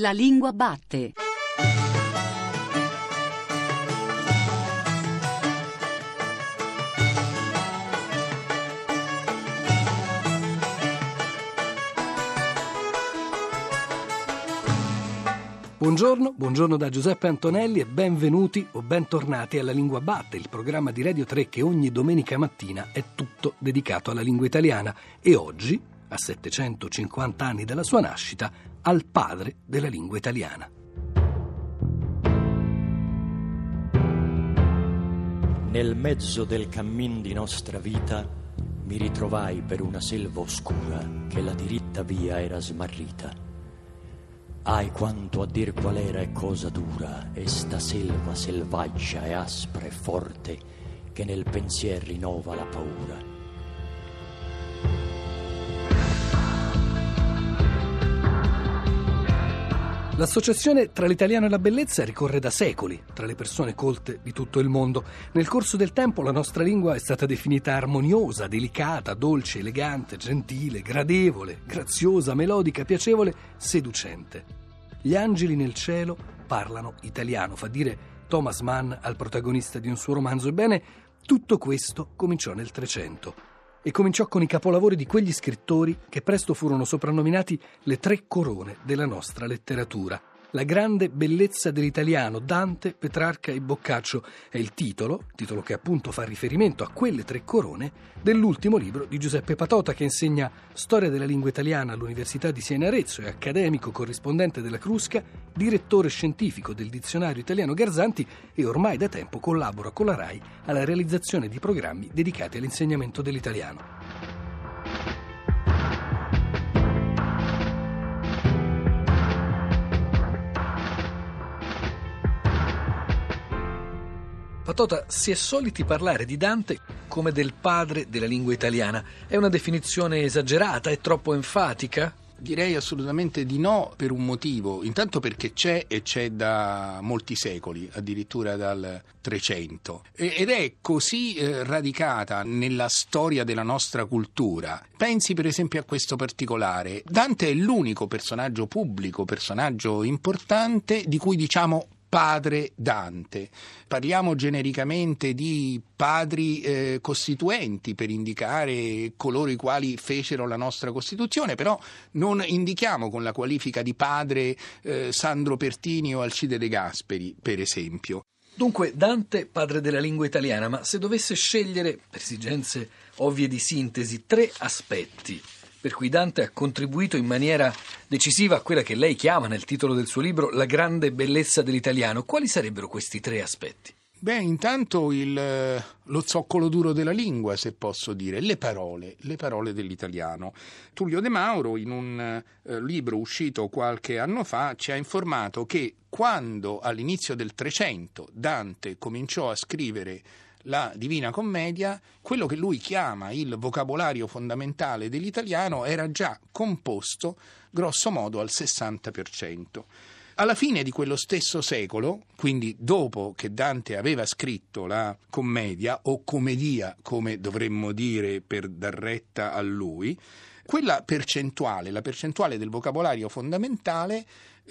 La lingua batte. Buongiorno, buongiorno da Giuseppe Antonelli e benvenuti o bentornati alla Lingua Batte, il programma di Radio 3 che ogni domenica mattina è tutto dedicato alla lingua italiana e oggi, a 750 anni dalla sua nascita, al padre della lingua italiana. Nel mezzo del cammin di nostra vita mi ritrovai per una selva oscura che la diritta via era smarrita Ai quanto a dir qual era e cosa dura esta selva selvaggia e aspra e forte che nel pensier rinnova la paura. L'associazione tra l'italiano e la bellezza ricorre da secoli tra le persone colte di tutto il mondo. Nel corso del tempo la nostra lingua è stata definita armoniosa, delicata, dolce, elegante, gentile, gradevole, graziosa, melodica, piacevole, seducente. Gli angeli nel cielo parlano italiano, fa dire Thomas Mann al protagonista di un suo romanzo. Ebbene, tutto questo cominciò nel Trecento e cominciò con i capolavori di quegli scrittori che presto furono soprannominati le tre corone della nostra letteratura. La grande bellezza dell'italiano, Dante, Petrarca e Boccaccio è il titolo, titolo che appunto fa riferimento a quelle tre corone, dell'ultimo libro di Giuseppe Patota che insegna storia della lingua italiana all'Università di Siena Arezzo, è accademico corrispondente della Crusca, direttore scientifico del dizionario italiano Garzanti e ormai da tempo collabora con la RAI alla realizzazione di programmi dedicati all'insegnamento dell'italiano. Patota, si è soliti parlare di Dante come del padre della lingua italiana. È una definizione esagerata? È troppo enfatica? Direi assolutamente di no per un motivo, intanto perché c'è e c'è da molti secoli, addirittura dal 300, ed è così eh, radicata nella storia della nostra cultura. Pensi per esempio a questo particolare, Dante è l'unico personaggio pubblico, personaggio importante di cui diciamo padre Dante. Parliamo genericamente di padri eh, costituenti per indicare coloro i quali fecero la nostra Costituzione, però non indichiamo con la qualifica di padre eh, Sandro Pertini o Alcide De Gasperi, per esempio. Dunque, Dante, padre della lingua italiana, ma se dovesse scegliere, per esigenze ovvie di sintesi, tre aspetti per cui Dante ha contribuito in maniera decisiva a quella che lei chiama nel titolo del suo libro la grande bellezza dell'italiano. Quali sarebbero questi tre aspetti? Beh, intanto il, lo zoccolo duro della lingua, se posso dire, le parole, le parole dell'italiano. Tullio De Mauro, in un eh, libro uscito qualche anno fa, ci ha informato che quando all'inizio del Trecento Dante cominciò a scrivere la Divina Commedia, quello che lui chiama il vocabolario fondamentale dell'italiano era già composto grosso modo al 60%. Alla fine di quello stesso secolo, quindi dopo che Dante aveva scritto la commedia, o comedia come dovremmo dire per dar retta a lui, quella percentuale, la percentuale del vocabolario fondamentale,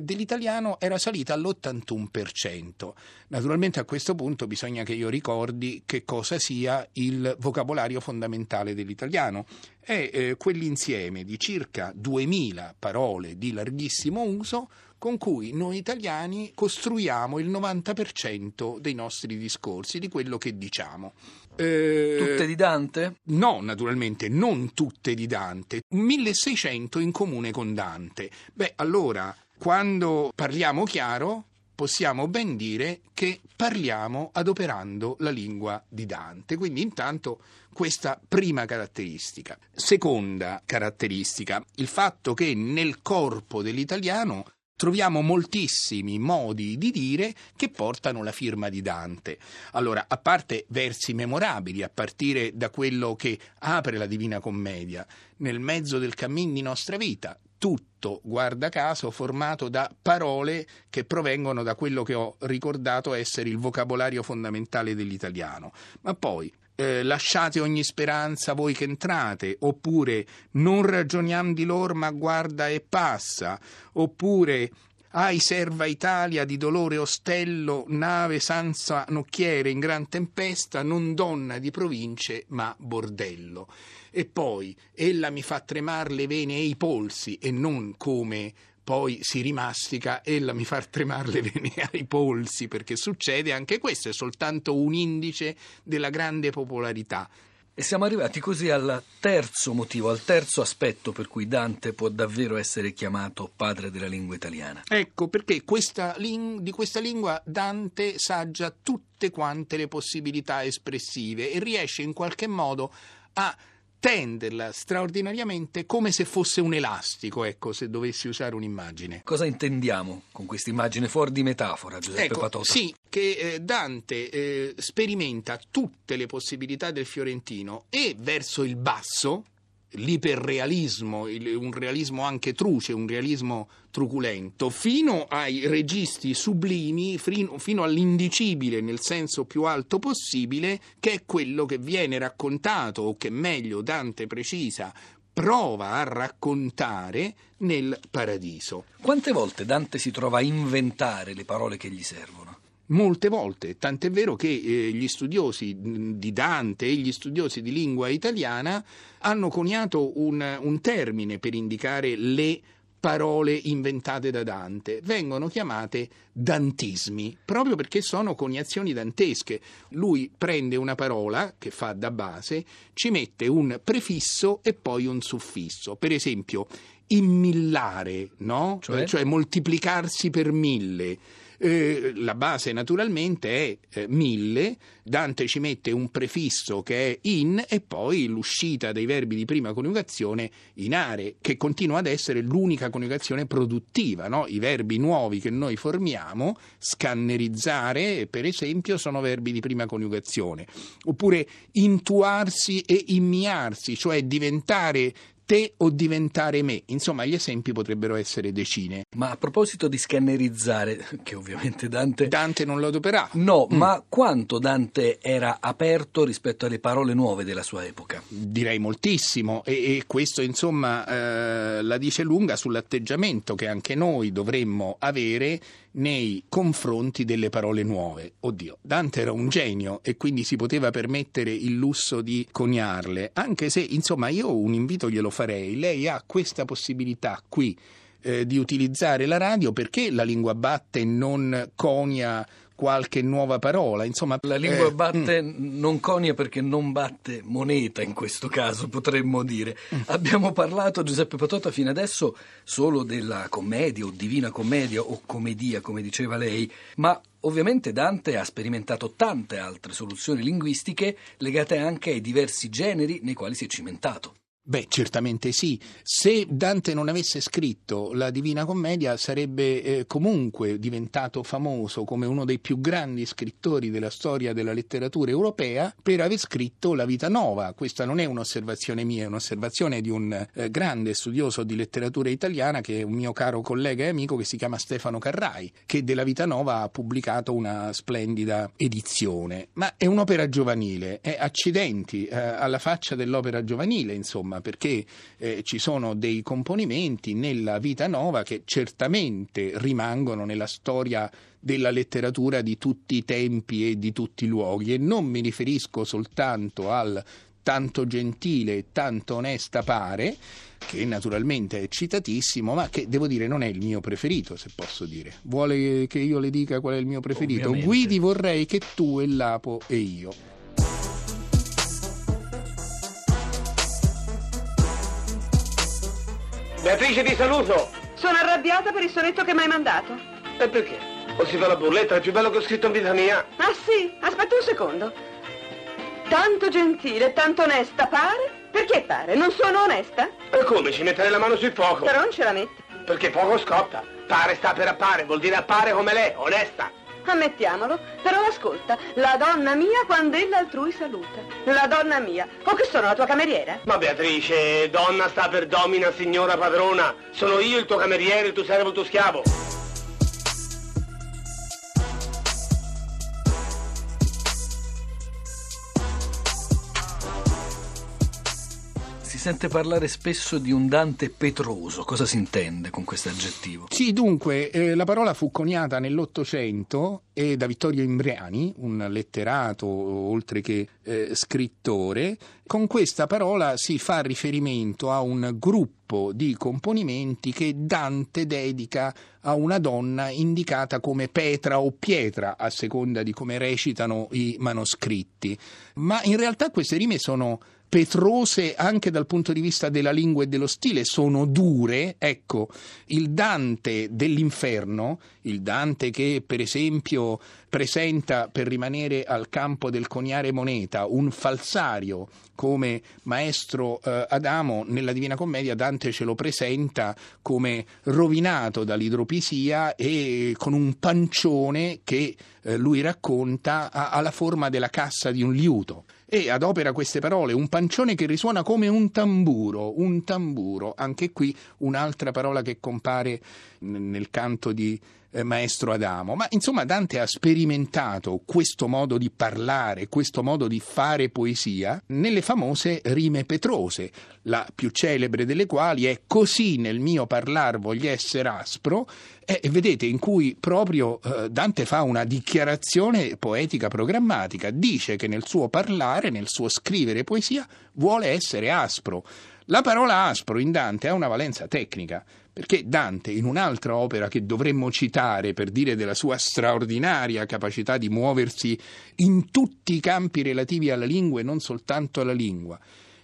dell'italiano era salita all'81%. Naturalmente a questo punto bisogna che io ricordi che cosa sia il vocabolario fondamentale dell'italiano. È eh, quell'insieme di circa 2000 parole di larghissimo uso con cui noi italiani costruiamo il 90% dei nostri discorsi, di quello che diciamo. Eh, tutte di Dante? No, naturalmente, non tutte di Dante. 1600 in comune con Dante. Beh, allora quando parliamo chiaro, possiamo ben dire che parliamo adoperando la lingua di Dante. Quindi intanto questa prima caratteristica. Seconda caratteristica, il fatto che nel corpo dell'italiano troviamo moltissimi modi di dire che portano la firma di Dante. Allora, a parte versi memorabili, a partire da quello che apre la Divina Commedia, nel mezzo del cammin di nostra vita, tutto, guarda caso, formato da parole che provengono da quello che ho ricordato essere il vocabolario fondamentale dell'italiano. Ma poi eh, lasciate ogni speranza voi che entrate, oppure non ragioniamo di loro ma guarda e passa, oppure Ai serva Italia di dolore ostello, nave senza nocchiere in gran tempesta, non donna di province, ma bordello. E poi, ella mi fa tremar le vene e i polsi, e non come poi si rimastica, ella mi fa tremare le vene ai polsi, perché succede anche questo, è soltanto un indice della grande popolarità. E siamo arrivati così al terzo motivo, al terzo aspetto per cui Dante può davvero essere chiamato padre della lingua italiana. Ecco perché questa ling- di questa lingua Dante saggia tutte quante le possibilità espressive e riesce in qualche modo a tenderla straordinariamente come se fosse un elastico, ecco, se dovessi usare un'immagine. Cosa intendiamo con questa immagine fuori di metafora, Giuseppe ecco, Patota? Sì, che eh, Dante eh, sperimenta tutte le possibilità del fiorentino e verso il basso, l'iperrealismo, un realismo anche truce, un realismo truculento, fino ai registri sublimi, fino all'indicibile nel senso più alto possibile, che è quello che viene raccontato o che meglio Dante precisa prova a raccontare nel paradiso. Quante volte Dante si trova a inventare le parole che gli servono? Molte volte, tant'è vero che eh, gli studiosi di Dante e gli studiosi di lingua italiana hanno coniato un, un termine per indicare le parole inventate da Dante, vengono chiamate dantismi, proprio perché sono coniazioni dantesche. Lui prende una parola che fa da base, ci mette un prefisso e poi un suffisso. Per esempio, immillare, no? Cioè, cioè moltiplicarsi per mille. Eh, la base naturalmente è eh, mille, Dante ci mette un prefisso che è in e poi l'uscita dei verbi di prima coniugazione in are, che continua ad essere l'unica coniugazione produttiva. No? I verbi nuovi che noi formiamo, scannerizzare per esempio, sono verbi di prima coniugazione. Oppure intuarsi e immiarsi, cioè diventare te o diventare me. Insomma, gli esempi potrebbero essere decine. Ma a proposito di scannerizzare, che ovviamente Dante... Dante non lo adoperà. No, mm. ma quanto Dante era aperto rispetto alle parole nuove della sua epoca? Direi moltissimo e, e questo insomma eh, la dice lunga sull'atteggiamento che anche noi dovremmo avere nei confronti delle parole nuove. Oddio, Dante era un genio e quindi si poteva permettere il lusso di coniarle, anche se, insomma, io un invito glielo farei. Lei ha questa possibilità qui eh, di utilizzare la radio perché la lingua batte non conia qualche nuova parola. Insomma, la lingua eh, batte mm. non conia perché non batte moneta in questo caso, potremmo dire. Mm. Abbiamo parlato, Giuseppe Patota, fino adesso solo della commedia o divina commedia o commedia, come diceva lei, ma Ovviamente Dante ha sperimentato tante altre soluzioni linguistiche legate anche ai diversi generi nei quali si è cimentato. Beh, certamente sì. Se Dante non avesse scritto la Divina Commedia sarebbe eh, comunque diventato famoso come uno dei più grandi scrittori della storia della letteratura europea per aver scritto La Vita Nova. Questa non è un'osservazione mia, è un'osservazione di un eh, grande studioso di letteratura italiana che è un mio caro collega e amico che si chiama Stefano Carrai, che della Vita Nova ha pubblicato una splendida edizione. Ma è un'opera giovanile, è accidenti eh, alla faccia dell'opera giovanile, insomma perché eh, ci sono dei componimenti nella vita nova che certamente rimangono nella storia della letteratura di tutti i tempi e di tutti i luoghi e non mi riferisco soltanto al tanto gentile e tanto onesta pare, che naturalmente è citatissimo, ma che devo dire non è il mio preferito, se posso dire. Vuole che io le dica qual è il mio preferito? Ovviamente. Guidi vorrei che tu e Lapo e io. Beatrice ti saluto. Sono arrabbiata per il sonetto che mi hai mandato. E perché? O si fa la burletta, è il più bello che ho scritto in vita mia. Ah sì? Aspetta un secondo. Tanto gentile, tanto onesta pare? Perché pare? Non sono onesta? E come? Ci metterei la mano sul fuoco. Però non ce la metti. Perché poco scotta. Pare sta per appare, vuol dire appare come lei, onesta. Ammettiamolo, però ascolta, la donna mia quando ella altrui saluta. La donna mia. O che sono la tua cameriera? Ma Beatrice, donna sta per domina, signora padrona. Sono io il tuo cameriere, il tuo servo, il tuo schiavo. Si sente parlare spesso di un Dante petroso, cosa si intende con questo aggettivo? Sì, dunque, eh, la parola fu coniata nell'Ottocento e da Vittorio Imbriani, un letterato oltre che eh, scrittore. Con questa parola si fa riferimento a un gruppo di componimenti che Dante dedica a una donna indicata come Petra o Pietra, a seconda di come recitano i manoscritti. Ma in realtà queste rime sono petrose anche dal punto di vista della lingua e dello stile, sono dure. Ecco, il Dante dell'inferno, il Dante che per esempio presenta per rimanere al campo del coniare moneta un falsario come maestro eh, Adamo, nella Divina Commedia Dante ce lo presenta come rovinato dall'idropisia e con un pancione che eh, lui racconta ha, ha la forma della cassa di un liuto e adopera queste parole, un pancione che risuona come un tamburo, un tamburo, anche qui un'altra parola che compare nel canto di eh, maestro Adamo, ma insomma Dante ha sperimentato questo modo di parlare, questo modo di fare poesia nelle famose rime petrose, la più celebre delle quali è così nel mio parlar voglio essere aspro e vedete in cui proprio eh, Dante fa una dichiarazione poetica programmatica, dice che nel suo parlare, nel suo scrivere poesia, vuole essere aspro. La parola aspro in Dante ha una valenza tecnica, perché Dante, in un'altra opera che dovremmo citare per dire della sua straordinaria capacità di muoversi in tutti i campi relativi alla lingua e non soltanto alla lingua,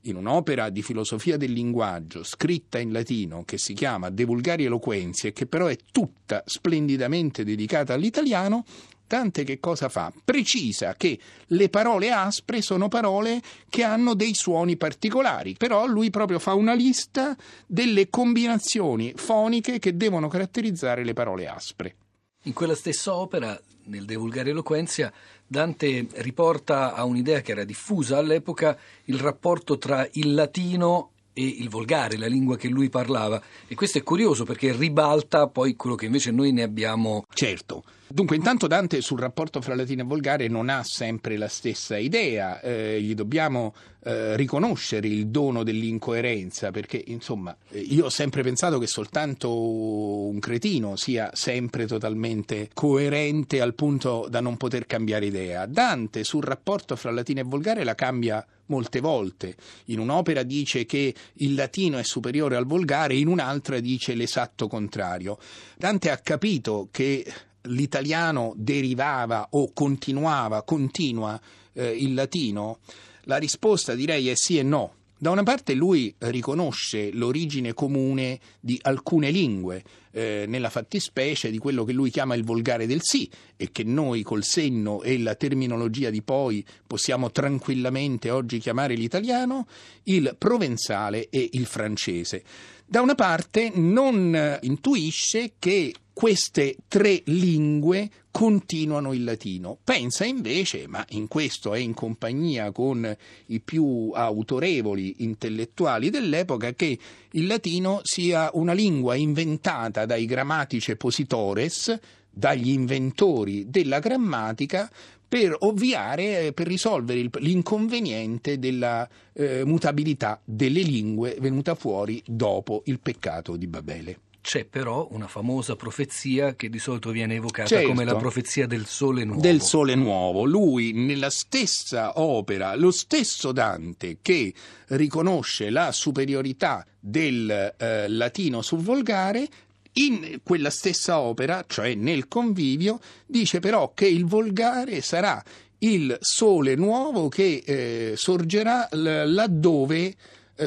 in un'opera di filosofia del linguaggio scritta in latino che si chiama De Vulgari Eloquenzi e che però è tutta splendidamente dedicata all'italiano, Dante che cosa fa? Precisa che le parole aspre sono parole che hanno dei suoni particolari, però lui proprio fa una lista delle combinazioni foniche che devono caratterizzare le parole aspre. In quella stessa opera, nel De Vulgare Eloquenzia, Dante riporta a un'idea che era diffusa all'epoca il rapporto tra il latino e il volgare, la lingua che lui parlava. E questo è curioso perché ribalta poi quello che invece noi ne abbiamo. Certo. Dunque, intanto Dante sul rapporto fra latino e volgare non ha sempre la stessa idea, eh, gli dobbiamo eh, riconoscere il dono dell'incoerenza, perché insomma io ho sempre pensato che soltanto un cretino sia sempre totalmente coerente al punto da non poter cambiare idea. Dante sul rapporto fra latino e volgare la cambia molte volte. In un'opera dice che il latino è superiore al volgare, in un'altra dice l'esatto contrario. Dante ha capito che l'italiano derivava o continuava, continua eh, il latino? La risposta direi è sì e no. Da una parte lui riconosce l'origine comune di alcune lingue, eh, nella fattispecie di quello che lui chiama il volgare del sì e che noi col senno e la terminologia di poi possiamo tranquillamente oggi chiamare l'italiano, il provenzale e il francese. Da una parte non intuisce che queste tre lingue continuano il latino. Pensa invece, ma in questo è in compagnia con i più autorevoli intellettuali dell'epoca, che il latino sia una lingua inventata dai grammatici positores, dagli inventori della grammatica, per ovviare, per risolvere l'inconveniente della eh, mutabilità delle lingue venuta fuori dopo il peccato di Babele. C'è però una famosa profezia che di solito viene evocata certo, come la profezia del sole nuovo. Del sole nuovo. Lui nella stessa opera, lo stesso Dante che riconosce la superiorità del eh, latino sul volgare, in quella stessa opera, cioè nel convivio, dice però che il volgare sarà il sole nuovo che eh, sorgerà l- laddove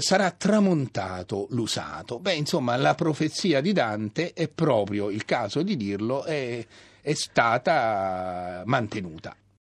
sarà tramontato l'usato. Beh, insomma, la profezia di Dante è proprio il caso di dirlo, è, è stata mantenuta.